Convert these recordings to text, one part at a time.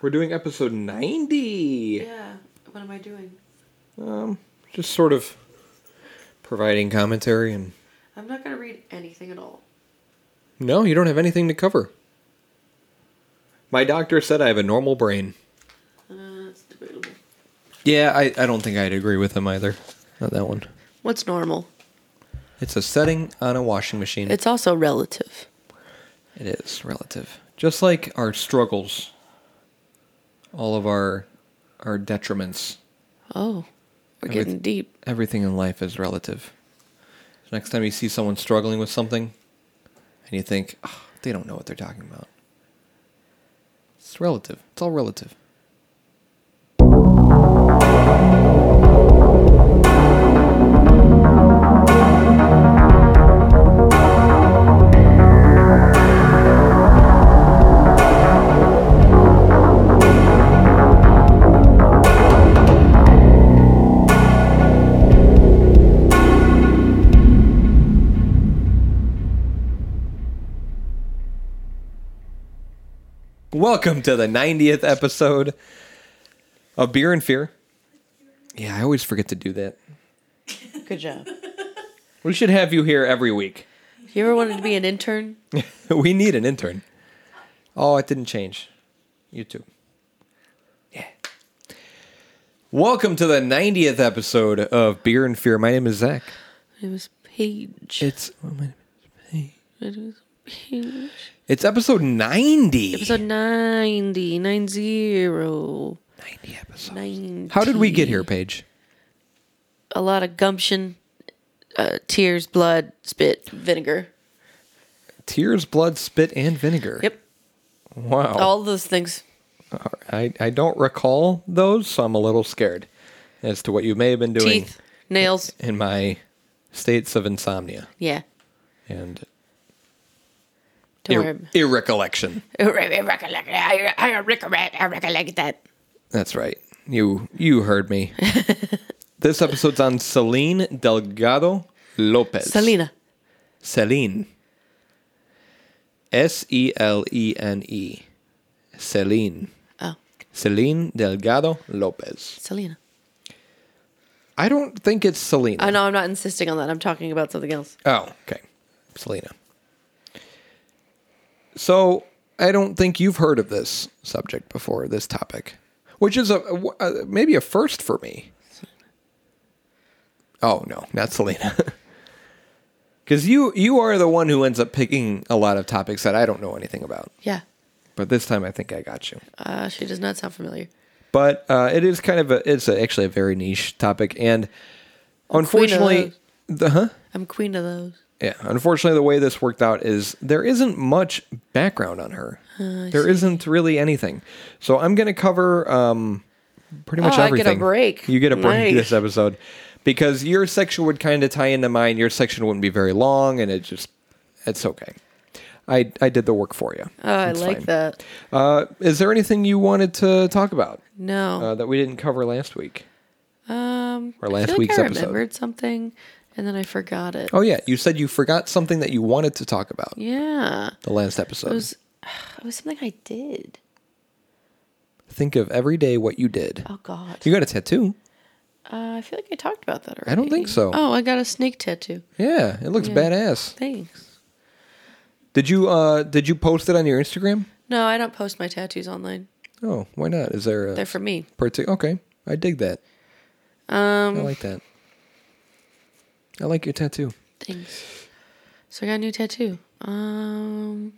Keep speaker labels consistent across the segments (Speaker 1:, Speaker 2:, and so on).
Speaker 1: We're doing episode 90.
Speaker 2: Yeah. What am I doing?
Speaker 1: Um, just sort of providing commentary and.
Speaker 2: I'm not gonna read anything at all.
Speaker 1: No, you don't have anything to cover. My doctor said I have a normal brain.
Speaker 2: Uh, it's debatable.
Speaker 1: Yeah, I, I don't think I'd agree with him either. Not that one.
Speaker 2: What's normal?
Speaker 1: It's a setting on a washing machine.
Speaker 2: It's also relative.
Speaker 1: It is relative. Just like our struggles, all of our our detriments,
Speaker 2: Oh, we're
Speaker 1: Everyth-
Speaker 2: getting deep.
Speaker 1: everything in life is relative. So next time you see someone struggling with something and you think, oh, they don't know what they're talking about. It's relative. It's all relative. Welcome to the 90th episode of Beer and Fear. Yeah, I always forget to do that.
Speaker 2: Good job.
Speaker 1: We should have you here every week.
Speaker 2: You ever wanted to be an intern?
Speaker 1: we need an intern. Oh, it didn't change. You too. Yeah. Welcome to the 90th episode of Beer and Fear. My name is Zach.
Speaker 2: It was Paige.
Speaker 1: It's oh, my name is- Paige.
Speaker 2: It was Paige.
Speaker 1: It's episode 90.
Speaker 2: Episode 90, 90,
Speaker 1: 90 episodes.
Speaker 2: 90.
Speaker 1: How did we get here, Paige?
Speaker 2: A lot of gumption, uh, tears, blood, spit, vinegar.
Speaker 1: Tears, blood, spit, and vinegar.
Speaker 2: Yep.
Speaker 1: Wow.
Speaker 2: All those things.
Speaker 1: I, I don't recall those, so I'm a little scared as to what you may have been doing
Speaker 2: Teeth, nails.
Speaker 1: in my states of insomnia
Speaker 2: Yeah.
Speaker 1: and
Speaker 2: Don't
Speaker 1: ir- irrecollection.
Speaker 2: I recollect, I, I recollect, I recollect that.
Speaker 1: That's right. You you heard me. this episode's on Selene Delgado Lopez.
Speaker 2: Selena.
Speaker 1: Selene. S E L E N E. Selene.
Speaker 2: Oh,
Speaker 1: Selene Delgado Lopez.
Speaker 2: Selena.
Speaker 1: I don't think it's Selena.
Speaker 2: I know I'm not insisting on that. I'm talking about something else.
Speaker 1: Oh, okay. Selena. So, I don't think you've heard of this subject before, this topic, which is a, a maybe a first for me. Oh, no, not Selena. Cuz you you are the one who ends up picking a lot of topics that I don't know anything about.
Speaker 2: Yeah.
Speaker 1: But this time I think I got you.
Speaker 2: Uh, she does not sound familiar.
Speaker 1: But uh, it is kind of a it's a, actually a very niche topic and unfortunately the huh?
Speaker 2: I'm queen of those.
Speaker 1: Yeah, unfortunately, the way this worked out is there isn't much background on her. there isn't really anything. So I'm going to cover um, pretty much
Speaker 2: Oh, I get a break.
Speaker 1: You get a break
Speaker 2: Nice.
Speaker 1: this episode because your section would kind of tie into mine. Your section wouldn't be very long, and it just it's okay. I I did the work for you.
Speaker 2: Oh, I
Speaker 1: It's
Speaker 2: like
Speaker 1: fine.
Speaker 2: that.
Speaker 1: Uh, is there anything you wanted to talk about
Speaker 2: No.
Speaker 1: uh, that we didn't cover last week?
Speaker 2: um,
Speaker 1: or
Speaker 2: I
Speaker 1: last
Speaker 2: like
Speaker 1: week's
Speaker 2: I
Speaker 1: episode.
Speaker 2: remembered something, and then I forgot it.
Speaker 1: Oh yeah, you said you forgot something that you wanted to talk about
Speaker 2: Yeah.
Speaker 1: the last episode.
Speaker 2: It was. It was something I did.
Speaker 1: Think of every day what you did.
Speaker 2: Oh God.
Speaker 1: You got a tattoo.
Speaker 2: Uh, I feel like I talked about that already.
Speaker 1: I don't think so.
Speaker 2: Oh, I got a snake tattoo.
Speaker 1: Yeah, it looks
Speaker 2: Yeah.
Speaker 1: badass.
Speaker 2: Thanks.
Speaker 1: Did you uh did you post it on your Instagram?
Speaker 2: No, I don't post my tattoos online.
Speaker 1: Oh, why not? Is there a
Speaker 2: They're for me.
Speaker 1: partic- Okay, I dig that.
Speaker 2: Um I
Speaker 1: like that. I like your tattoo.
Speaker 2: thanks. So I got a new tattoo. Um,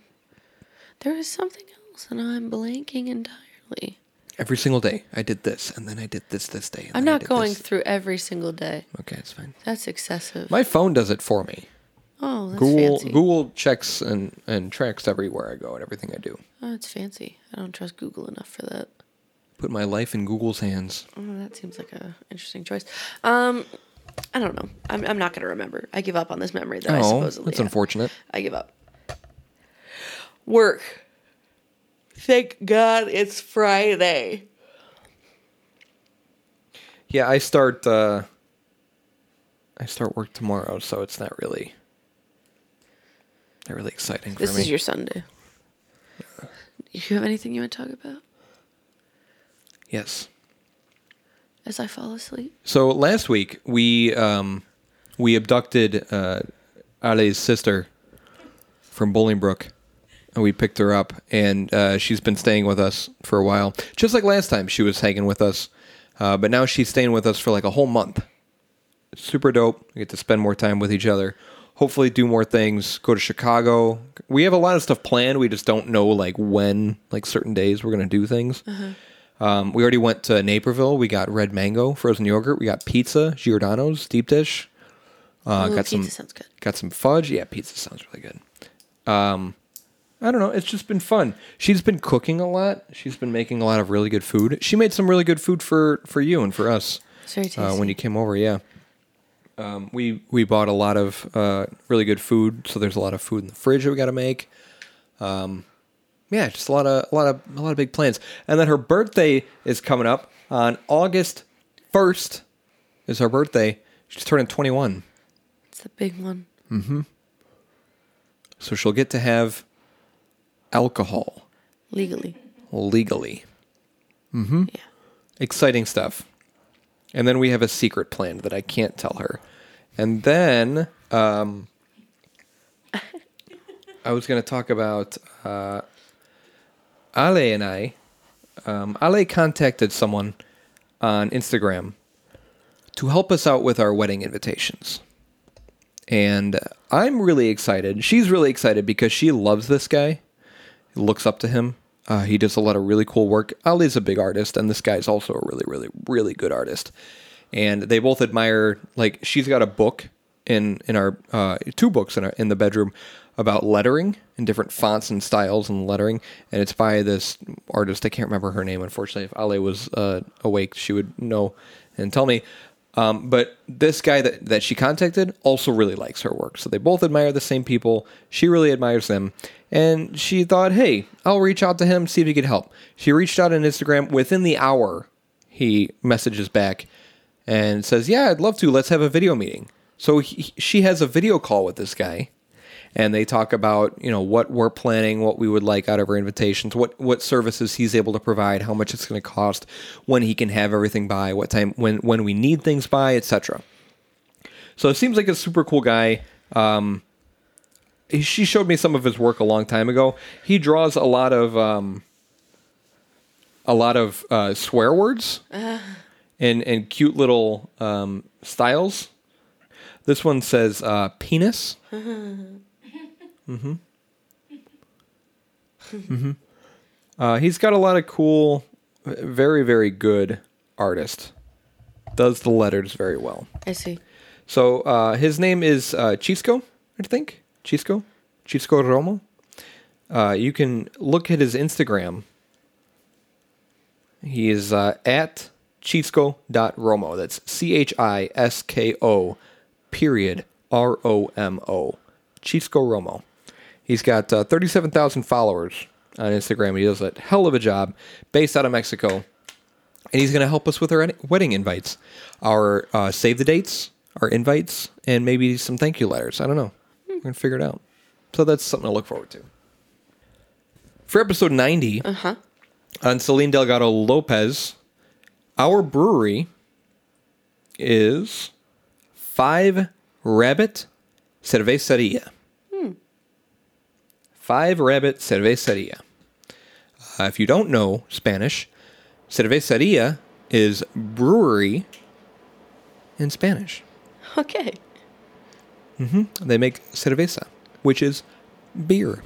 Speaker 2: there was something else, and I'm blanking entirely.
Speaker 1: Every single day, I did this, and then I did this this day. and
Speaker 2: I'm not going
Speaker 1: this.
Speaker 2: through every single day.
Speaker 1: Okay, it's fine.
Speaker 2: That's excessive.
Speaker 1: My phone does it for me.
Speaker 2: oh, that's
Speaker 1: Google
Speaker 2: fancy.
Speaker 1: Google checks and and tracks everywhere I go and everything I do.
Speaker 2: Oh, it's fancy. I don't trust Google enough for that.
Speaker 1: Put my life in Google's hands.
Speaker 2: Oh, that seems like a interesting choice. Um, I don't know. I'm, I'm not going to remember. I give up on this memory that I
Speaker 1: oh,
Speaker 2: supposedly
Speaker 1: that's
Speaker 2: have.
Speaker 1: unfortunate.
Speaker 2: I give up. Work. Thank God it's Friday.
Speaker 1: Yeah, I start uh I start work tomorrow, so it's not really not really exciting
Speaker 2: This
Speaker 1: for me.
Speaker 2: This is your Sunday. Do you have anything you want to talk about?
Speaker 1: Yes.
Speaker 2: As I fall asleep.
Speaker 1: So last week we um, we abducted uh, Ale's sister from Bolingbrook, and we picked her up, and uh, she's been staying with us for a while. Just like last time, she was hanging with us, uh, but now she's staying with us for like a whole month. Super dope. We get to spend more time with each other. Hopefully, do more things. Go to Chicago. We have a lot of stuff planned. We just don't know like when, like certain days, we're gonna do things. Um, we already went to Naperville. We got red mango frozen yogurt. We got pizza, Giordano's deep dish. Uh,
Speaker 2: Ooh,
Speaker 1: got
Speaker 2: pizza
Speaker 1: some
Speaker 2: sounds good.
Speaker 1: got some fudge. Yeah, pizza sounds really good. Um, I don't know. It's just been fun. She's been cooking a lot. She's been making a lot of really good food. She made some really good food for for you and for us uh, when you came over. Yeah. Um, we we bought a lot of uh, really good food. So there's a lot of food in the fridge that we got to make. Um, yeah, just a lot of a lot of a lot of big plans. And then her birthday is coming up on August first. Is her birthday? She's turning 21,
Speaker 2: it's the big one. Mm-hmm.
Speaker 1: So she'll get to have alcohol
Speaker 2: Legally.
Speaker 1: legally. Mm-hmm.
Speaker 2: Yeah.
Speaker 1: exciting stuff. And then we have a secret plan that I can't tell her. And then um, I was going to talk about uh, Ale and I. Um, Ale contacted someone on Instagram to help us out with our wedding invitations. And I'm really excited. She's really excited because she loves this guy looks up to him. Uh, he does a lot of really cool work. Ali's a big artist, and this guy's also a really, really, really good artist. And they both admire. Like she's got a book in in our uh, two books in our in the bedroom about lettering and different fonts and styles and lettering, and it's by this artist. I can't remember her name. Unfortunately, if Ali was uh, awake, she would know and tell me. Um, but this guy that, that she contacted also really likes her work. So they both admire the same people. She really admires them. And she thought, hey, I'll reach out to him, see if he could help. She reached out on Instagram. Within the hour, he messages back and says, yeah, I'd love to. Let's have a video meeting. So he, she has a video call with this guy. And they talk about, you know, what we're planning, what we would like out of our invitations, what what services he's able to provide, how much it's going to cost, when he can have everything by, what time, when when we need things by, etc. So it seems like a super cool guy. Um, he- she showed me some of his work a long time ago. He draws a lot of um, a lot of uh, swear words and and cute little um, styles. This one says uh, penis. mm-hmm. mm-hmm. Uh, he's got a lot of cool, very very good artist. Does the letters very well.
Speaker 2: I see.
Speaker 1: So uh, his name is uh, Chisco, I think. Chisco? Chisco Romo. Uh, you can look at his Instagram. He is uh, at chisco.romo. That's C H I S K O period R O M O. Chisco Romo. He's got uh, 37,000 followers on Instagram. He does a hell of a job based out of Mexico and he's going to help us with our wedding invites, our uh, save the dates, our invites, and maybe some thank you letters. I don't know. We're going to figure it out. So that's something to look forward to. For episode 90
Speaker 2: Uh-huh.
Speaker 1: on Selene Delgado Lopez, our brewery is Five Rabbit Cerveceria. Five Rabbit Cerveceria. Uh, if you don't know Spanish, cerveceria is brewery in Spanish.
Speaker 2: Okay. Mhm.
Speaker 1: They make cerveza, which is beer.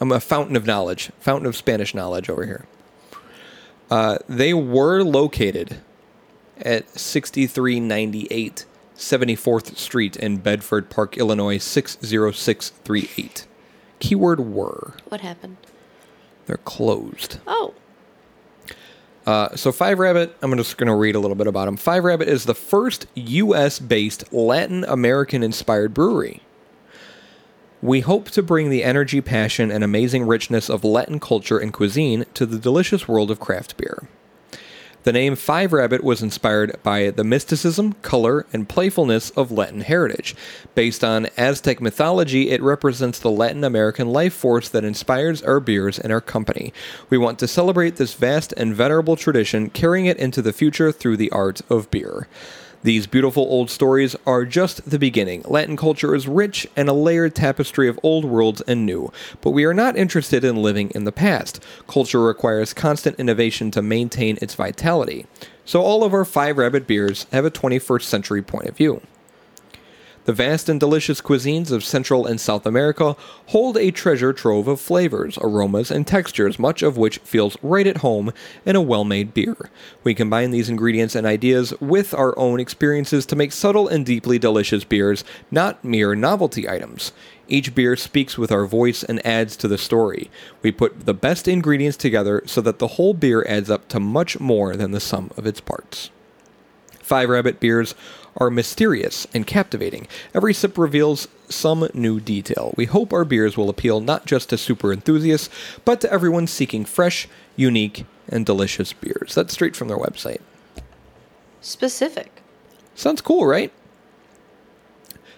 Speaker 1: I'm a fountain of knowledge, fountain of Spanish knowledge over here. Uh, they were located at 6398 74th Street in Bedford Park, Illinois 60638. Keyword were.
Speaker 2: What happened?
Speaker 1: They're closed.
Speaker 2: Oh.
Speaker 1: Uh, so Five Rabbit, I'm just going to read a little bit about them. Five Rabbit is the first U.S.-based Latin American-inspired brewery. We hope to bring the energy, passion, and amazing richness of Latin culture and cuisine to the delicious world of craft beer. The name Five Rabbit was inspired by the mysticism, color, and playfulness of Latin heritage. Based on Aztec mythology, it represents the Latin American life force that inspires our beers and our company. We want to celebrate this vast and venerable tradition, carrying it into the future through the art of beer. These beautiful old stories are just the beginning. Latin culture is rich and a layered tapestry of old worlds and new, but we are not interested in living in the past. Culture requires constant innovation to maintain its vitality. So all of our Five Rabbit beers have a 21st century point of view. The vast and delicious cuisines of Central and South America hold a treasure trove of flavors, aromas, and textures, much of which feels right at home in a well made beer. We combine these ingredients and ideas with our own experiences to make subtle and deeply delicious beers, not mere novelty items. Each beer speaks with our voice and adds to the story. We put the best ingredients together so that the whole beer adds up to much more than the sum of its parts. Five Rabbit beers are mysterious and captivating. Every sip reveals some new detail. We hope our beers will appeal not just to super enthusiasts, but to everyone seeking fresh, unique, and delicious beers. That's straight from their website.
Speaker 2: Specific.
Speaker 1: Sounds cool, right?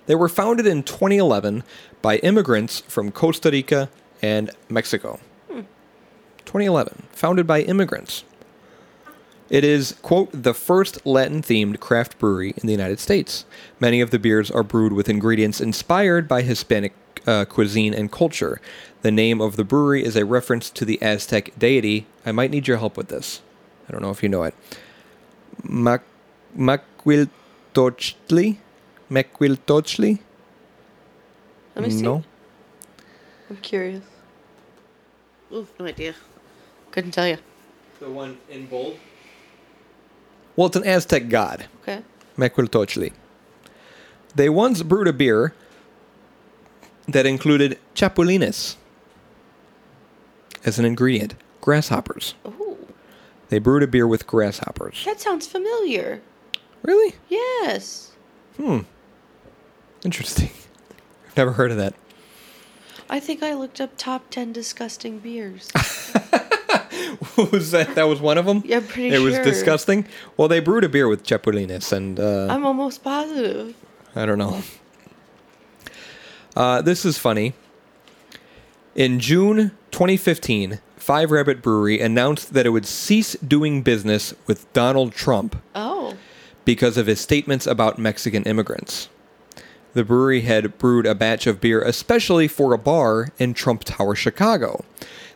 Speaker 1: They were founded in 2011 by immigrants from Costa Rica and Mexico. Hmm. 2011, founded by immigrants. It is, quote, the first Latin themed craft brewery in the United States. Many of the beers are brewed with ingredients inspired by Hispanic uh, cuisine and culture. The name of the brewery is a reference to the Aztec deity. I might need your help with this. I don't know if you know it. Mac- Macuiltochtli? Mequiltochtli?
Speaker 2: Let me see.
Speaker 1: No.
Speaker 2: I'm curious. Ooh, no idea. Couldn't tell you.
Speaker 1: The one in bold? Well, it's an Aztec god.
Speaker 2: Okay.
Speaker 1: Mequiltochtli. They once brewed a beer that included chapulines as an ingredient. Grasshoppers.
Speaker 2: Ooh,
Speaker 1: They brewed a beer with grasshoppers.
Speaker 2: that sounds familiar.
Speaker 1: Really?
Speaker 2: Yes. Hmm.
Speaker 1: Interesting. Never heard of that.
Speaker 2: I think I looked up top 10 disgusting beers.
Speaker 1: was that that was one of them?
Speaker 2: Yeah, I'm pretty
Speaker 1: It was disgusting. Well, they brewed a beer with chapulines, and uh,
Speaker 2: I'm almost positive.
Speaker 1: I don't know. Uh, this is funny. In June 2015, Five Rabbit Brewery announced that it would cease doing business with Donald Trump
Speaker 2: Oh.
Speaker 1: because of his statements about Mexican immigrants. The brewery had brewed a batch of beer especially for a bar in Trump Tower, Chicago.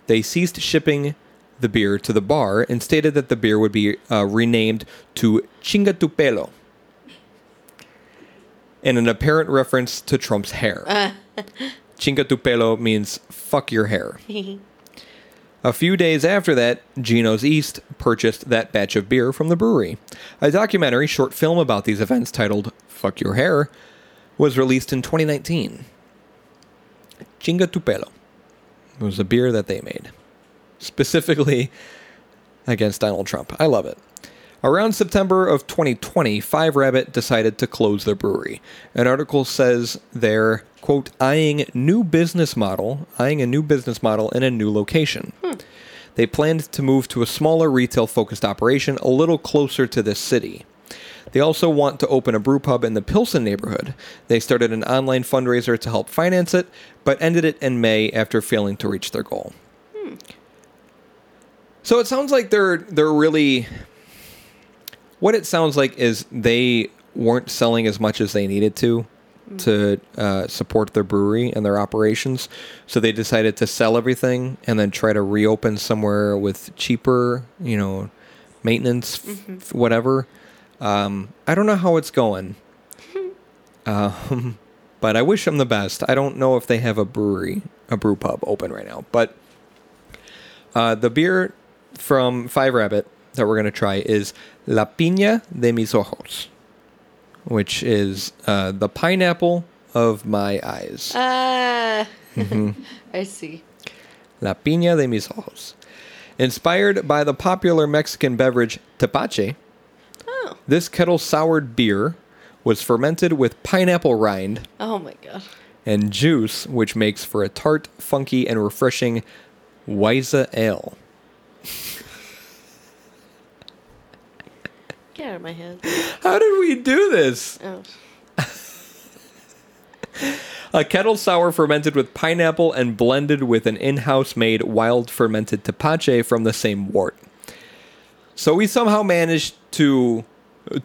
Speaker 1: They ceased shipping the beer to the bar and stated that the beer would be uh, renamed to Chinga tu in an apparent reference to Trump's hair. Chinga tu pelo means fuck your hair. A few days after that, Gino's East purchased that batch of beer from the brewery. A documentary short film about these events titled Fuck Your Hair was released in 2019. Chinga tu was a beer that they made, specifically against Donald Trump. I love it. Around September of 2020, Five Rabbit decided to close their brewery. An article says they're, quote, eyeing new business model, eyeing a new business model in a new location. Hmm. They planned to move to a smaller retail focused operation a little closer to this city. They also want to open a brew pub in the Pilsen neighborhood. They started an online fundraiser to help finance it, but ended it in May after failing to reach their goal. Hmm. So it sounds like they're they're really what it sounds like is they weren't selling as much as they needed to to uh, support their brewery and their operations. So they decided to sell everything and then try to reopen somewhere with cheaper, you know, maintenance, f- whatever. Um, I don't know how it's going, um, but I wish them the best. I don't know if they have a brewery, a brew pub open right now, but uh, the beer from Five Rabbit that we're going to try is La Piña de mis ojos, which is uh, the pineapple of my eyes.
Speaker 2: Ah.
Speaker 1: Mm-hmm.
Speaker 2: I see.
Speaker 1: La Piña de mis ojos. Inspired by the popular Mexican beverage tepache,
Speaker 2: Oh.
Speaker 1: this kettle soured beer was fermented with pineapple rind
Speaker 2: Oh my god.
Speaker 1: and juice, which makes for a tart, funky, and refreshing Weiza ale.
Speaker 2: Get out of my head.
Speaker 1: How did we do this?
Speaker 2: Oh.
Speaker 1: A kettle sour fermented with pineapple and blended with an in-house made wild fermented tepache from the same wort. So we somehow managed to,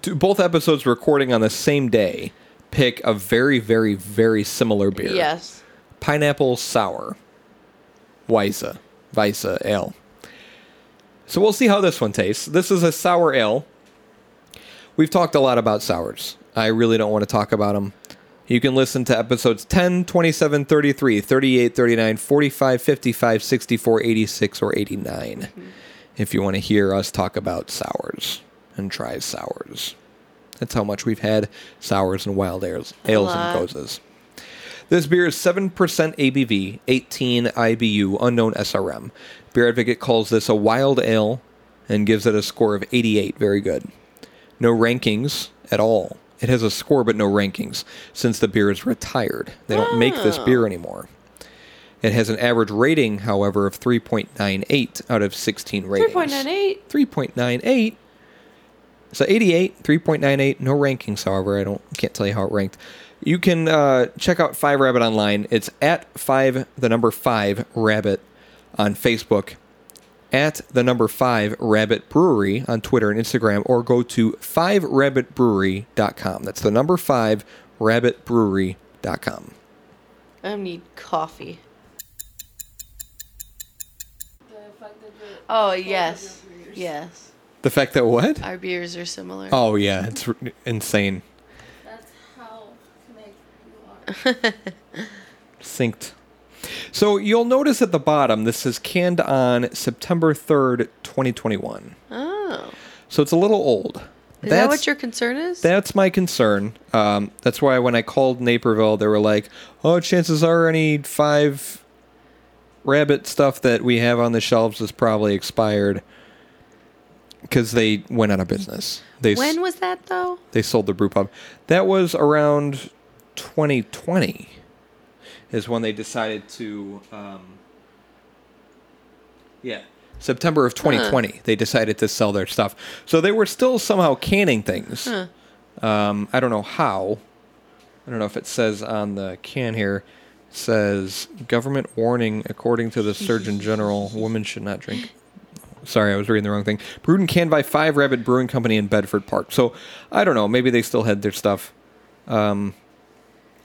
Speaker 1: to both episodes recording on the same day, pick a very, very, very similar beer.
Speaker 2: Yes.
Speaker 1: Pineapple sour. Weisse. Weisse ale. So we'll see how this one tastes. This is a sour ale. We've talked a lot about sours. I really don't want to talk about them. You can listen to episodes 10, 27, 33, 38, 39, 45, 55, 64, 86, or 89 if you want to hear us talk about sours and try sours. That's how much we've had sours and wild ales, ales and gozes. This beer is 7% ABV, 18 IBU, unknown SRM. Beer Advocate calls this a wild ale and gives it a score of 88. Very good. No rankings at all. It has a score but no rankings since the beer is retired. They don't make this
Speaker 2: Oh.
Speaker 1: beer anymore. It has an average rating, however, of 3.98 out of 16 ratings.
Speaker 2: 3.98.
Speaker 1: 3.98. So 88, 3.98. No rankings, however. I don't can't tell you how it ranked. You can uh, check out Five Rabbit online. It's at five the number five rabbit on Facebook, at the number five rabbit brewery on Twitter and Instagram, or go to fiverabbitbrewery.com. That's the number five rabbitbrewery.com.
Speaker 2: I need coffee. Oh, yes. Yes.
Speaker 1: The fact that what?
Speaker 2: Our beers are similar.
Speaker 1: Oh yeah, it's r- insane.
Speaker 3: That's how connected you are.
Speaker 1: synced. So you'll notice at the bottom this is canned on September 3rd, 2021.
Speaker 2: Oh.
Speaker 1: So it's a little old.
Speaker 2: Is that what your concern is?
Speaker 1: That's my concern. Um, that's why when I called Naperville, they were like, "Oh, chances are any five rabbit stuff that we have on the shelves is probably expired." Because they went out of business. They
Speaker 2: when was that, though?
Speaker 1: they sold the brew pub. That was around 2020 is when they decided to um, yeah september of 2020 they decided to sell their stuff so they were still somehow canning things
Speaker 2: Huh.
Speaker 1: um, i don't know how i don't know if it says on the can here it says government warning according to the surgeon general women should not drink Sorry, I was reading the wrong thing. Brewed and canned by Five Rabbit Brewing Company in Bedford Park. So I don't know. Maybe they still had their stuff. Um,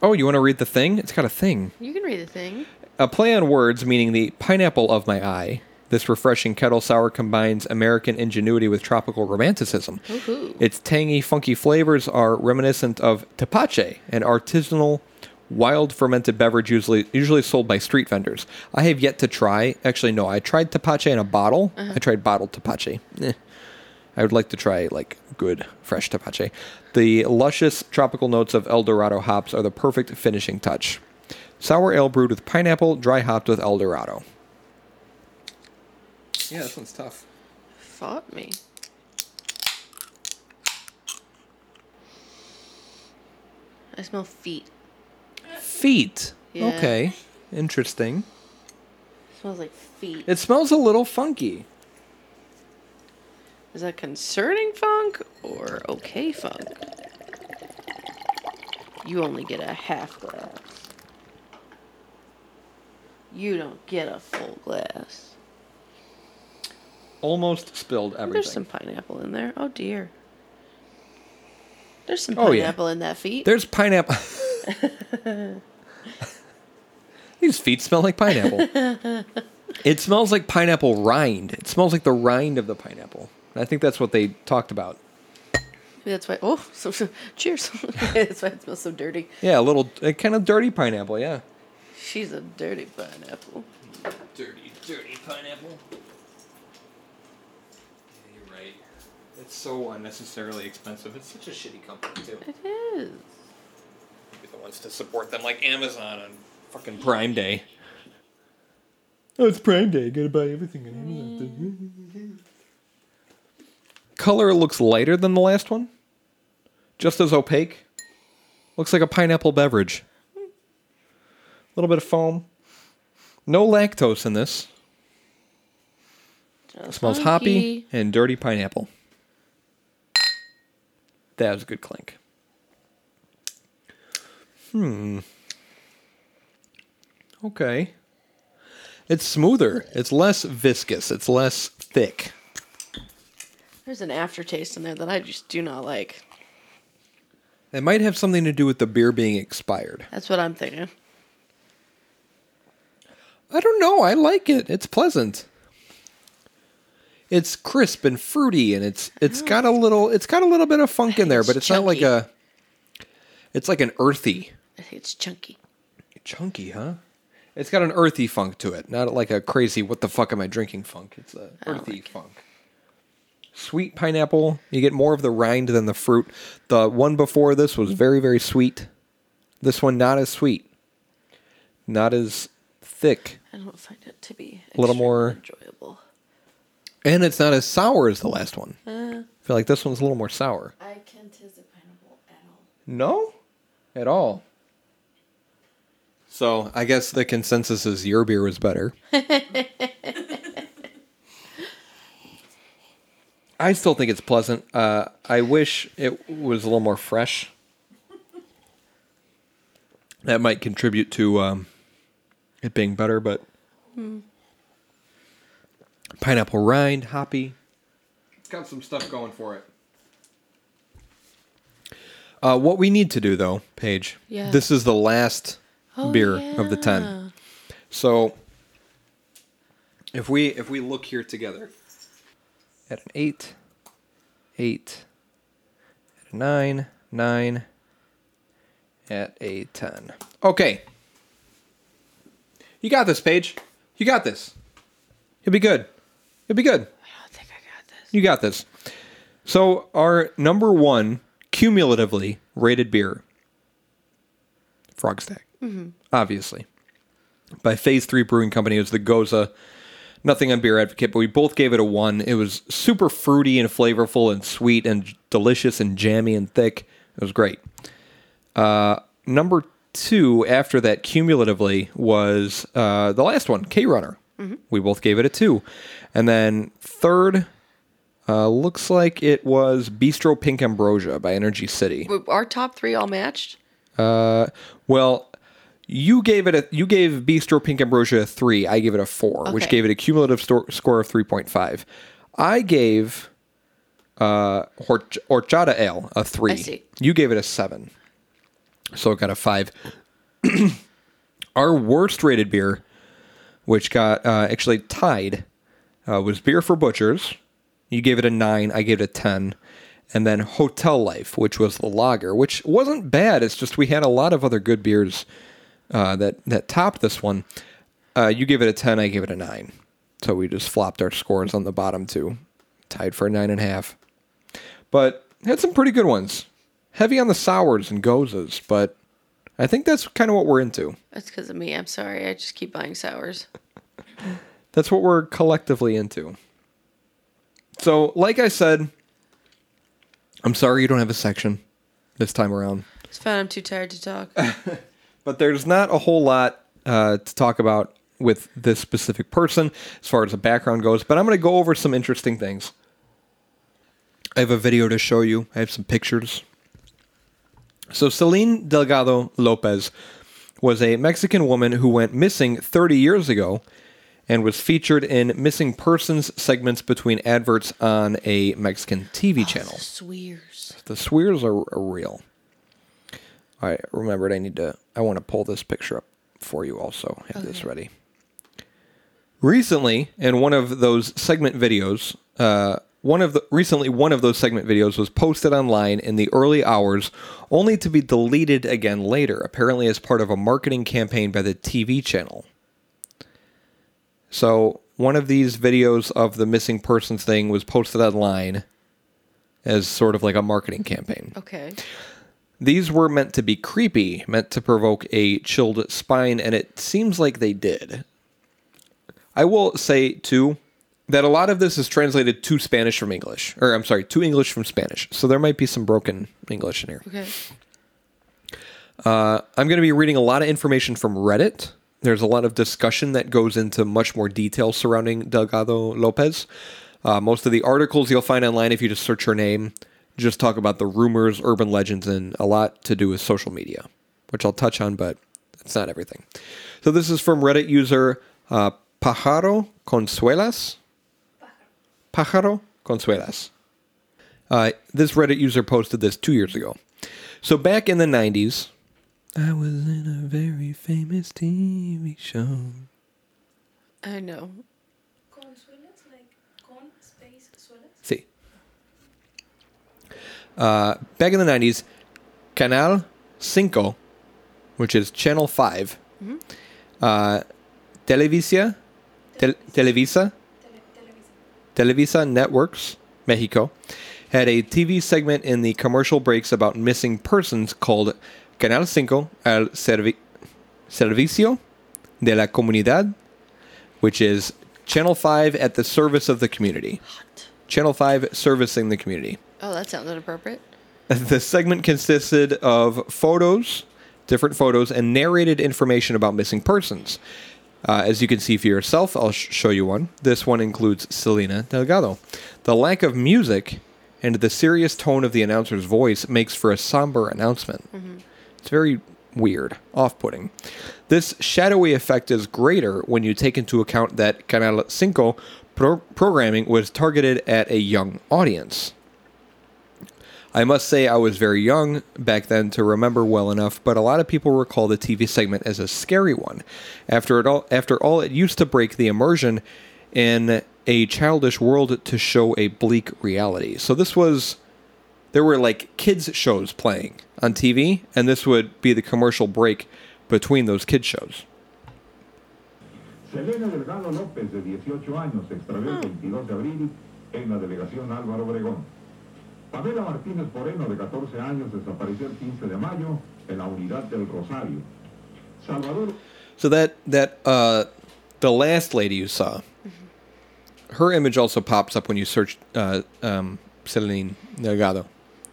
Speaker 1: oh, you want to read the thing? It's got a thing.
Speaker 2: You can read the thing.
Speaker 1: A play on words meaning the pineapple of my eye. This refreshing kettle sour combines American ingenuity with tropical romanticism.
Speaker 2: Woohoo.
Speaker 1: Its tangy, funky flavors are reminiscent of tepache, an artisanal wild fermented beverage usually usually sold by street vendors. I have yet to try. Actually, no, I tried tepache in a bottle. I tried bottled tepache. Eh. I would like to try like good fresh tepache. The luscious tropical notes of El Dorado hops are the perfect finishing touch. Sour ale brewed with pineapple, dry hopped with El Dorado. Yeah, this one's tough.
Speaker 2: Fought me. I smell feet.
Speaker 1: Feet.
Speaker 2: Yeah.
Speaker 1: Okay. Interesting.
Speaker 2: smells like feet.
Speaker 1: It smells a little funky.
Speaker 2: Is that concerning funk or okay funk? You only get a half glass. You don't get a full glass.
Speaker 1: Almost spilled everything.
Speaker 2: There's some pineapple in there. Oh dear. There's some
Speaker 1: Oh, yeah.
Speaker 2: pineapple in that feet.
Speaker 1: There's pineapple. These feet smell like pineapple. it smells like pineapple rind. It smells like the rind of the pineapple. I think that's what they talked about.
Speaker 2: That's why. Oh, so, so- cheers. that's why it smells so dirty.
Speaker 1: Yeah, a little uh, kind of dirty pineapple. Yeah.
Speaker 2: She's a dirty pineapple.
Speaker 1: Dirty, dirty pineapple. Yeah, you're right. It's so unnecessarily expensive. It's such a shitty company too.
Speaker 2: It is.
Speaker 1: Maybe the ones to support them, like Amazon on fucking Prime Day. Oh, it's Prime Day. Gotta buy everything on Amazon. Color looks lighter than the last one. Just as opaque. Looks like a pineapple beverage. A little bit of foam. No lactose in this.
Speaker 2: Just
Speaker 1: Smells hoppy and dirty pineapple. That was a good clink. Hmm. Okay. It's smoother. It's less viscous. It's less thick.
Speaker 2: There's an aftertaste in there that I just do not like.
Speaker 1: It might have something to do with the beer being expired.
Speaker 2: That's what I'm thinking.
Speaker 1: I don't know. I like it. It's pleasant. It's crisp and fruity, and it's it's oh. got a little it's got a little bit of funk in there, but it's not like a. It's like an earthy,
Speaker 2: I think it's chunky.
Speaker 1: chunky, huh? It's got an earthy funk to it, not like a crazy "what the fuck am I drinking" funk. It's a earthy
Speaker 2: like it.
Speaker 1: Funk. Sweet pineapple. You get more of the rind than the fruit. The one before this was very very sweet. This one not as sweet, not as thick.
Speaker 2: I don't find it to be
Speaker 1: A little more-
Speaker 2: enjoyable.
Speaker 1: And it's not as sour as the last one.
Speaker 2: Uh,
Speaker 1: I feel like this one's a little more sour.
Speaker 3: I can't taste the pineapple at all.
Speaker 1: No? At all. So I guess the consensus is your beer was better. I still think it's pleasant. Uh, I wish it was a little more fresh. That might contribute to um, it being better, but pineapple rind, hoppy. It's got some stuff going for it. Uh, what we need to do, though, Paige,
Speaker 2: Yeah.
Speaker 1: this is the last
Speaker 2: oh,
Speaker 1: beer of the ten.
Speaker 2: yeah.
Speaker 1: So, if we if we look here together at an eight, eight, at a nine, nine, at a ten. Okay, you got this, Paige. You got this. You'll be good. You'll be good.
Speaker 2: I don't think I got this.
Speaker 1: You got this. So our number one cumulatively rated beer, Frogstack, mm-hmm. obviously, by Phase Three Brewing Company, is the Goza. Nothing on Beer Advocate, but we both gave it a one. It was super fruity and flavorful and sweet and delicious and jammy and thick. It was great. Uh, number two after that cumulatively was uh, the last one, K Runner. We both gave it a two. And then third, uh, looks like it was Bistro Pink Ambrosia by Energy City.
Speaker 2: Our top three all matched.
Speaker 1: Uh, well, you gave it a you gave Bistro Pink Ambrosia a three. I gave it a four, which gave it a cumulative sto- score of three point five. I gave uh, Horch- Horchata Ale a three.
Speaker 2: I see.
Speaker 1: You gave it a seven, so it got a five. Our worst rated beer, which got uh, actually tied, uh, was Beer for Butchers. You gave it a nine. I gave it a ten. And then Hotel Life, which was the lager, which wasn't bad. It's just we had a lot of other good beers uh, that that topped this one. Uh, you give it a ten. I gave it a nine. So we just flopped our scores on the bottom two, tied for a nine and a half. But had some pretty good ones. Heavy on the sours and gozas, but I think that's kind of what we're into.
Speaker 2: That's because of me. I'm sorry. I just keep buying sours.
Speaker 1: That's what we're collectively into. So, like I said, I'm sorry you don't have a section this time around,
Speaker 2: It's fine. I'm too tired to talk.
Speaker 1: but there's not a whole lot uh, to talk about with this specific person as far as the background goes. But I'm going to go over some interesting things. I have a video to show you. I have some pictures. So, Selene Delgado Lopez was a Mexican woman who went missing 30 years ago and was featured in missing persons segments between adverts on a Mexican TV channel.
Speaker 2: The Swears.
Speaker 1: The swears are, are real. I remembered I need to I want to pull this picture up for you also. Have this ready. Recently, in one of those segment videos, uh, one of the recently one of those segment videos was posted online in the early hours, only to be deleted again later, apparently as part of a marketing campaign by the TV channel. So one of these videos of the missing persons thing was posted online as sort of like a marketing campaign.
Speaker 2: Okay.
Speaker 1: These were meant to be creepy, meant to provoke a chilled spine, and it seems like they did. I will say, too, that a lot of this is translated to Spanish from English. Or, I'm sorry, to English from Spanish. So there might be some broken English in here.
Speaker 2: Okay.
Speaker 1: Uh, I'm going to be reading a lot of information from Reddit. There's a lot of discussion that goes into much more detail surrounding Delgado Lopez. Uh, most of the articles you'll find online, if you just search her name, just talk about the rumors, urban legends, and a lot to do with social media, which I'll touch on, but it's not everything. So this is from Reddit user uh, Pajaro Consuelas. Pájaro Consuelas. Uh, this Reddit user posted this two years ago. So back in the 90s, I was in a very famous TV show.
Speaker 2: I know.
Speaker 3: Consuelas, like con space suelas.
Speaker 1: See. Uh, back in the 90s, Canal Cinco, which is Channel 5, uh, Televisa, Tel- Televisa,
Speaker 3: Tele, televisa.
Speaker 1: Televisa Networks, Mexico, had a TV segment in the commercial breaks about missing persons called Canal Cinco al Servi- Servicio de la Comunidad, which is Channel 5 at the service of the community. Channel 5 servicing the community.
Speaker 2: Oh, that sounds inappropriate.
Speaker 1: The segment consisted of photos, different photos, and narrated information about missing persons. Uh, as you can see for yourself, I'll sh- show you one. This one includes Selena Delgado. The lack of music and the serious tone of the announcer's voice makes for a somber announcement. It's very weird, off putting. This shadowy effect is greater when you take into account that Canal 5 pro- programming was targeted at a young audience. I must say I was very young back then to remember well enough, but a lot of people recall the TV segment as a scary one. After it all, after all, it used to break the immersion in a childish world to show a bleak reality. So this was there were like kids shows playing on TV, and this would be the commercial break between those kids shows.
Speaker 4: Selena Delgado López, de 18 años, se extravió el hmm. 22 de abril en la delegación Álvaro Obregón. Pamela Martínez Moreno, de 14 años, desapareció el 15 de mayo en la unidad del Rosario. Salvador
Speaker 1: So that that uh, the last lady you saw, her image also pops up when you search uh, um, Selene Delgado,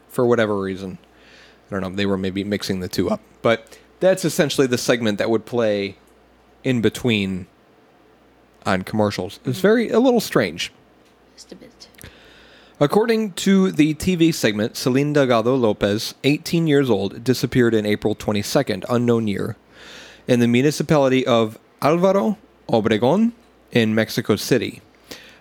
Speaker 1: for whatever reason. I don't know. They were maybe mixing the two up, but that's essentially the segment that would play in between on commercials. It's very a little strange.
Speaker 2: Just a bit.
Speaker 1: According to the TV segment, Selene Delgado Lopez, 18 years old, disappeared in April 22nd, unknown year, in the municipality of Alvaro Obregón in Mexico City.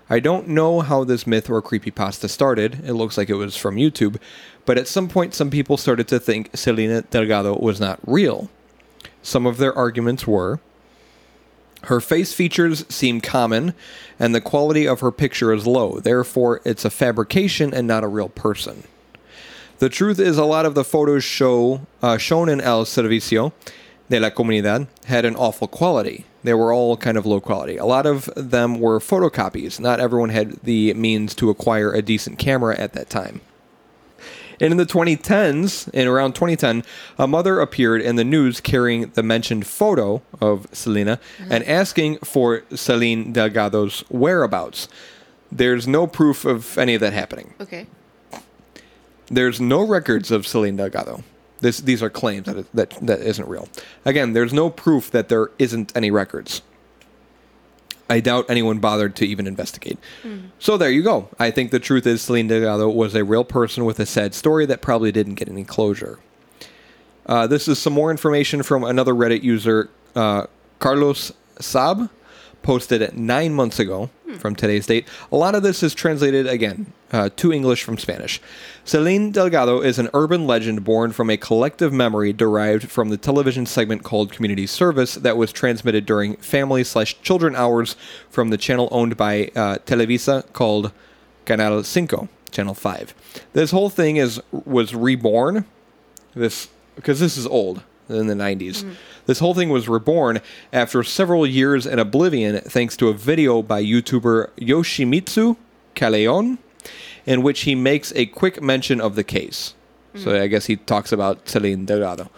Speaker 1: I don't know how this myth or creepypasta started. It looks like it was from YouTube, but at some point, some people started to think Selena Delgado was not real. Some of their arguments were her face features seem common, and the quality of her picture is low. Therefore, it's a fabrication and not a real person. The truth is, a lot of the photos show uh, shown in El Servicio de la Comunidad had an awful quality. They were all kind of low quality. A lot of them were photocopies. Not everyone had the means to acquire a decent camera at that time. And in the 2010s, in around 2010, a mother appeared in the news carrying the mentioned photo of Selena mm-hmm. and asking for Selene Delgado's whereabouts. There's no proof of any of that happening.
Speaker 2: Okay.
Speaker 1: There's no records of Selene Delgado. This, these are claims that, that that isn't real. Again, there's no proof that there isn't any records. I doubt anyone bothered to even investigate. So there you go. I think the truth is Selene Delgado was a real person with a sad story that probably didn't get any closure. Uh, this is some more information from another Reddit user, uh, Carlos Saab, posted it nine months ago from today's date. A lot of this is translated again uh, to English from Spanish. Selene Delgado is an urban legend born from a collective memory derived from the television segment called Community Service that was transmitted during family slash children hours from the channel owned by uh, Televisa called Canal Cinco, Channel Five. This whole thing is was reborn this because this is old in the 90s. This whole thing was reborn after several years in oblivion thanks to a video by YouTuber Yoshimitsu Kaleon in which he makes a quick mention of the case. So hmm. I guess he talks about Selene Delgado.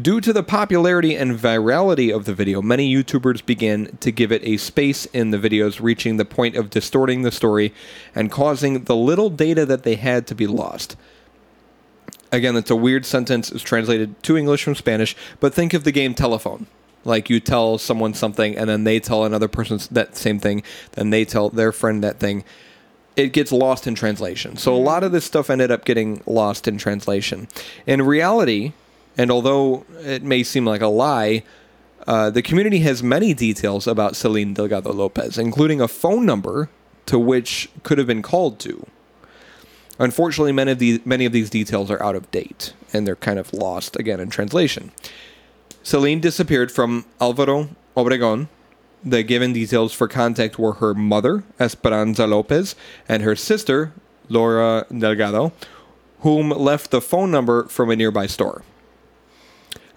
Speaker 1: Due to the popularity and virality of the video, many YouTubers began to give it a space in the videos, reaching the point of distorting the story and causing the little data that they had to be lost. Again, that's a weird sentence. It's translated to English from Spanish, but think of the game telephone. Like you tell someone something, and then they tell another person that same thing, then they tell their friend that thing. It gets lost in translation. So a lot of this stuff ended up getting lost in translation. In reality, and although it may seem like a lie, uh, the community has many details about Selene Delgado Lopez, including a phone number to which could have been called to. Unfortunately, many of these many of these details are out of date and they're kind of lost again in translation. Selene disappeared from Alvaro Obregon. The given details for contact were her mother, Esperanza Lopez, and her sister, Laura Delgado, whom left the phone number from a nearby store.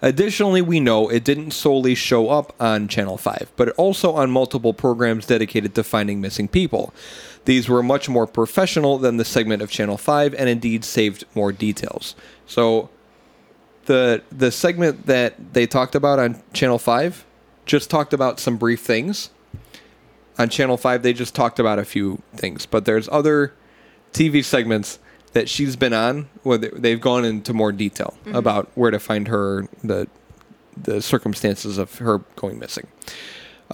Speaker 1: Additionally, we know it didn't solely show up on Channel 5, but also on multiple programs dedicated to finding missing people. These were much more professional than the segment of Channel 5 and indeed saved more details. So the the segment that they talked about on Channel 5 just talked about some brief things. On Channel 5 they just talked about a few things, but there's other TV segments that she's been on where they- they've gone into more detail about where to find her the the circumstances of her going missing.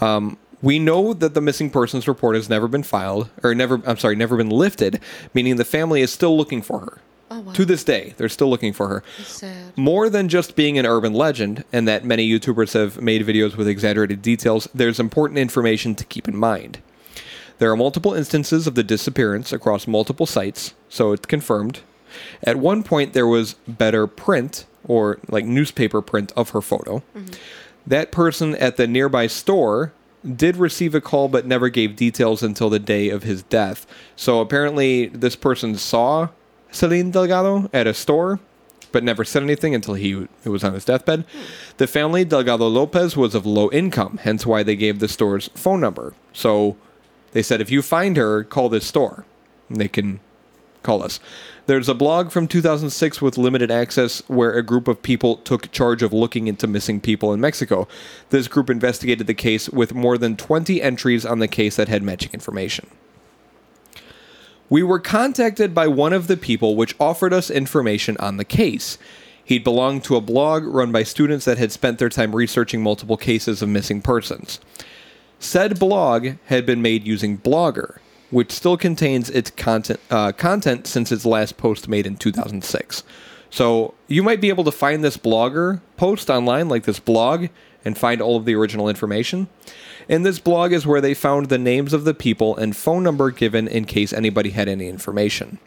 Speaker 1: Um, we know that the missing persons report has never been filed or never I'm sorry, never been lifted, meaning the family is still looking for her.
Speaker 2: Oh, wow.
Speaker 1: To this day, they're still looking for her. More than just being an urban legend, and that many YouTubers have made videos with exaggerated details, there's important information to keep in mind. There are multiple instances of the disappearance across multiple sites, so it's confirmed. At one point, there was better print, or like newspaper print, of her photo. Mm-hmm. That person at the nearby store did receive a call but never gave details until the day of his death. So apparently, this person saw Selene Delgado at a store, but never said anything until he was on his deathbed. The family Delgado Lopez was of low income, hence why they gave the store's phone number. So they said, if you find her, call this store. And they can call us. There's a blog from 2006 with limited access where a group of people took charge of looking into missing people in Mexico. This group investigated the case with more than 20 entries on the case that had matching information. We were contacted by one of the people which offered us information on the case. He'd belonged to a blog run by students that had spent their time researching multiple cases of missing persons. Said blog had been made using Blogger, which still contains its content uh, content since its last post made in 2006. So you might be able to find this blogger post online, like this blog, and find all of the original information. And this blog is where they found the names of the people and phone number given in case anybody had any information.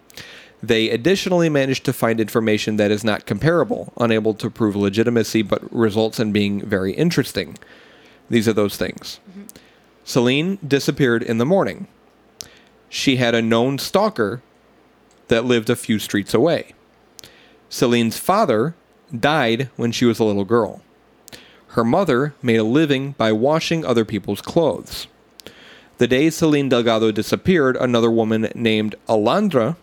Speaker 1: They additionally managed to find information that is not comparable, unable to prove legitimacy, but results in being very interesting. These are those things. Mm-hmm. Selene disappeared in the morning. She had a known stalker that lived a few streets away. Selene's father died when she was a little girl. Her mother made a living by washing other people's clothes. The day Selene Delgado disappeared, another woman named Alandra,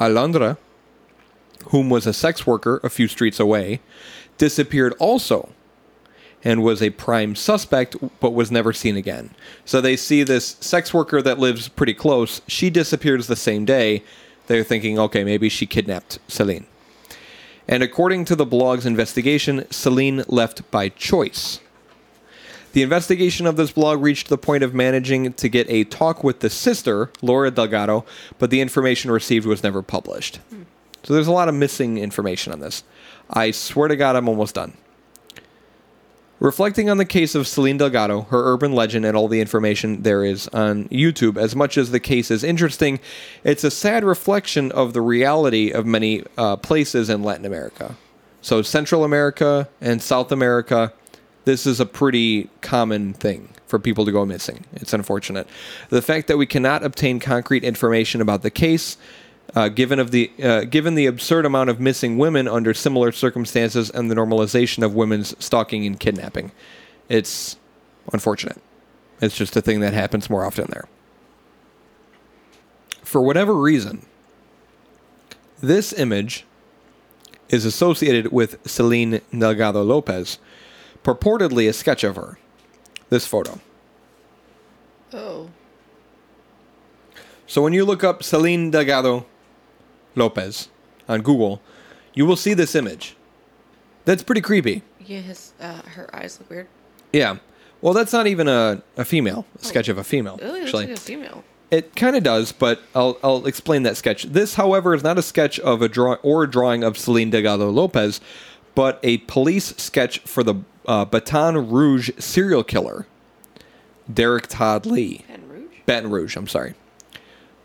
Speaker 1: Alandra, whom was a sex worker a few streets away, disappeared also and was a prime suspect but was never seen again. So they see this sex worker that lives pretty close. She disappears the same day. They're thinking, okay, maybe she kidnapped Selene. And according to the blog's investigation, Selene left by choice. The investigation of this blog reached the point of managing to get a talk with the sister, Laura Delgado, but the information received was never published. Hmm. So there's a lot of missing information on this. I swear to God, I'm almost done. Reflecting on the case of Selene Delgado, her urban legend, and all the information there is on YouTube, as much as the case is interesting, it's a sad reflection of the reality of many uh, places in Latin America. So, Central America and South America, this is a pretty common thing for people to go missing. It's unfortunate. The fact that we cannot obtain concrete information about the case uh, given of the uh, given the absurd amount of missing women under similar circumstances and the normalization of women's stalking and kidnapping. It's unfortunate. It's just a thing that happens more often there. For whatever reason, this image is associated with Selene Delgado Lopez, purportedly a sketch of her. This photo.
Speaker 2: Oh.
Speaker 1: So when you look up Selene Delgado Lopez on Google, you will see this image. That's pretty creepy.
Speaker 2: Yeah, his uh, her eyes look weird.
Speaker 1: Yeah. Well, that's not even a, a female, a sketch of a female,
Speaker 2: Oh,
Speaker 1: actually.
Speaker 2: like a female.
Speaker 1: It kind of does, but I'll I'll explain that sketch. This, however, is not a sketch of a draw or a drawing of Selene Delgado Lopez, but a police sketch for the uh, Baton Rouge serial killer, Derrick Todd Lee.
Speaker 2: Baton Rouge.
Speaker 1: Baton Rouge. I'm sorry.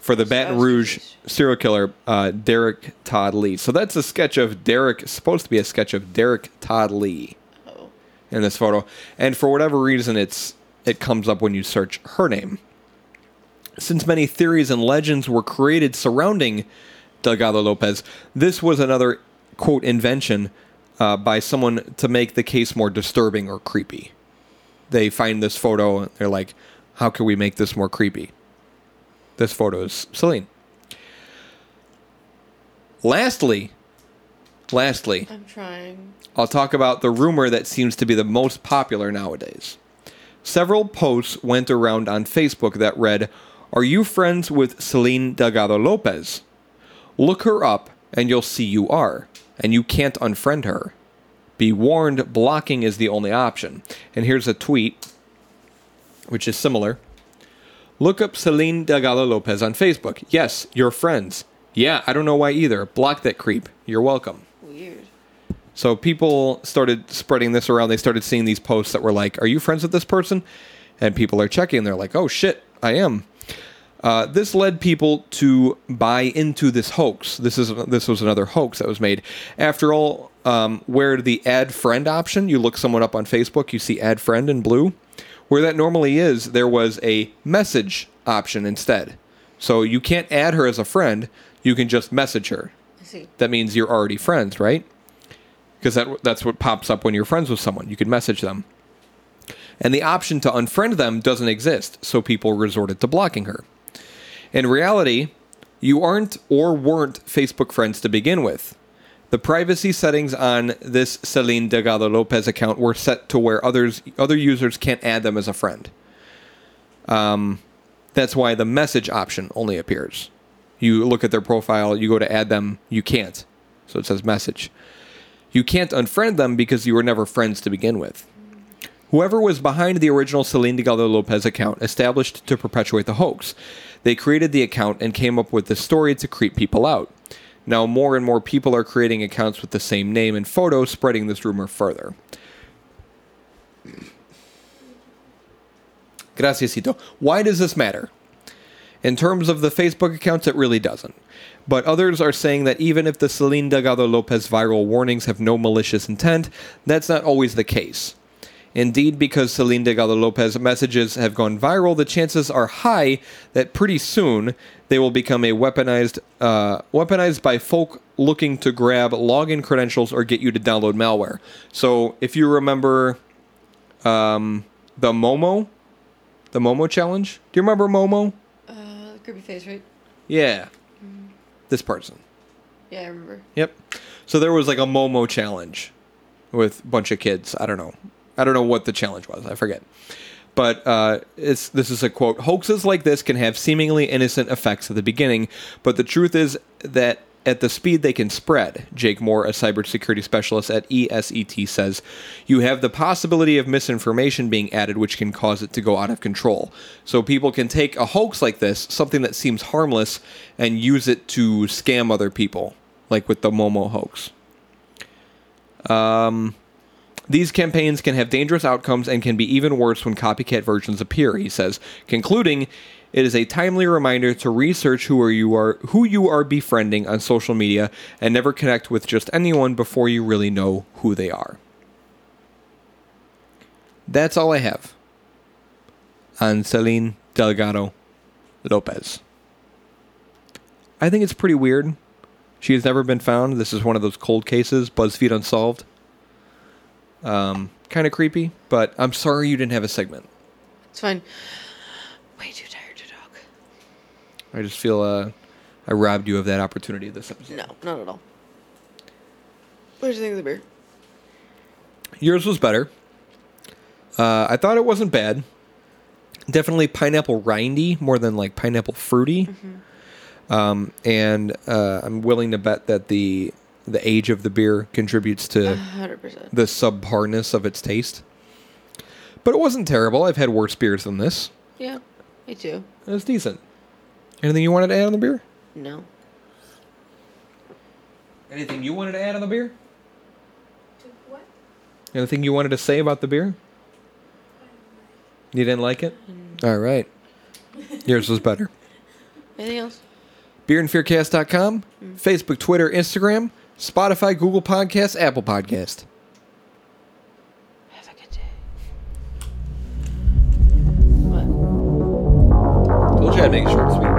Speaker 1: For the Baton Rouge serial killer, uh, Derrick Todd Lee. So that's a sketch of Derrick. Supposed to be a sketch of Derrick Todd Lee
Speaker 2: Oh.
Speaker 1: in this photo, and for whatever reason, it's it comes up when you search her name. Since many theories and legends were created surrounding Delgado Lopez, this was another quote invention uh, by someone to make the case more disturbing or creepy. They find this photo, and they're like, "How can we make this more creepy?" This photo is Selene. Lastly, lastly,
Speaker 2: I'm trying.
Speaker 1: I'll talk about the rumor that seems to be the most popular nowadays. Several posts went around on Facebook that read, Are you friends with Selene Delgado Lopez? Look her up and you'll see you are, and you can't unfriend her. Be warned, blocking is the only option. And here's a tweet, which is similar. Look up Selene Delgado Lopez on Facebook. Yes, you're friends. Yeah, I don't know why either. Block that creep. You're welcome.
Speaker 2: Weird.
Speaker 1: So people started spreading this around. They started seeing these posts that were like, "Are you friends with this person?" And people are checking. They're like, "Oh shit, I am." Uh, this led people to buy into this hoax. This is this was another hoax that was made. After all, um, where the add friend option, you look someone up on Facebook, you see add friend in blue. Where that normally is, there was a message option instead. So you can't add her as a friend. You can just message her
Speaker 2: I see.
Speaker 1: that means you're already friends, right? Because that that's what pops up when you're friends with someone. You can message them. And the option to unfriend them doesn't exist, so people resorted to blocking her. In reality, you aren't or weren't Facebook friends to begin with. The privacy settings on this Selene Delgado Lopez account were set to where others other users can't add them as a friend. Um, that's why the message option only appears. You look at their profile, you go to add them, you can't. So it says message. You can't unfriend them because you were never friends to begin with. Whoever was behind the original Selene Delgado Lopez account established to perpetuate the hoax. They created the account and came up with the story to creep people out. Now, more and more people are creating accounts with the same name and photo, spreading this rumor further. Graciasito. Why does this matter? In terms of the Facebook accounts, it really doesn't. But others are saying that even if the Selene Delgado Lopez viral warnings have no malicious intent, that's not always the case. Indeed, because Selene Delgado Lopez messages have gone viral, the chances are high that pretty soon they will become a weaponized, uh, weaponized by folk looking to grab login credentials or get you to download malware. So, if you remember um, the Momo, the Momo challenge, do you remember Momo?
Speaker 2: Uh, creepy face, right?
Speaker 1: Yeah. This person.
Speaker 2: Yeah, I remember.
Speaker 1: Yep. So there was like a Momo challenge with a bunch of kids. I don't know. I don't know what the challenge was. I forget. But uh, it's this is a quote. Hoaxes like this can have seemingly innocent effects at the beginning, but the truth is that at the speed they can spread, Jake Moore, a cybersecurity specialist at ESET, says, you have the possibility of misinformation being added, which can cause it to go out of control. So people can take a hoax like this, something that seems harmless, and use it to scam other people, like with the Momo hoax. Um, these campaigns can have dangerous outcomes and can be even worse when copycat versions appear, he says, concluding, it is a timely reminder to research who are you are who you are befriending on social media and never connect with just anyone before you really know who they are. That's all I have on Selene Delgado Lopez. I think it's pretty weird. She has never been found. This is one of those cold cases, BuzzFeed Unsolved. Um, kind of creepy, but I'm sorry you didn't have a segment.
Speaker 2: It's fine. Way too tired to talk.
Speaker 1: I just feel uh, I robbed you of that opportunity this episode.
Speaker 2: No, not at all. What did you think of the beer?
Speaker 1: Yours was better. Uh, I thought it wasn't bad. Definitely pineapple rindy more than like pineapple fruity. Um, and uh, I'm willing to bet that the the age of the beer contributes to
Speaker 2: hundred percent.
Speaker 1: the subparness of its taste. But it wasn't terrible. I've had worse beers than this.
Speaker 2: Yeah, me too.
Speaker 1: It was decent. Anything you wanted to add on the beer?
Speaker 2: No.
Speaker 1: Anything you wanted to add on the beer?
Speaker 3: To what?
Speaker 1: Anything you wanted to say about the beer? You didn't like it? Mm. All right. Yours was better.
Speaker 2: Anything else?
Speaker 1: Beerandfearcast.com, mm. Facebook, Twitter, Instagram, Spotify, Google Podcasts, Apple Podcast.
Speaker 2: Have a good day. What?
Speaker 1: Told you I'd make it short sweet.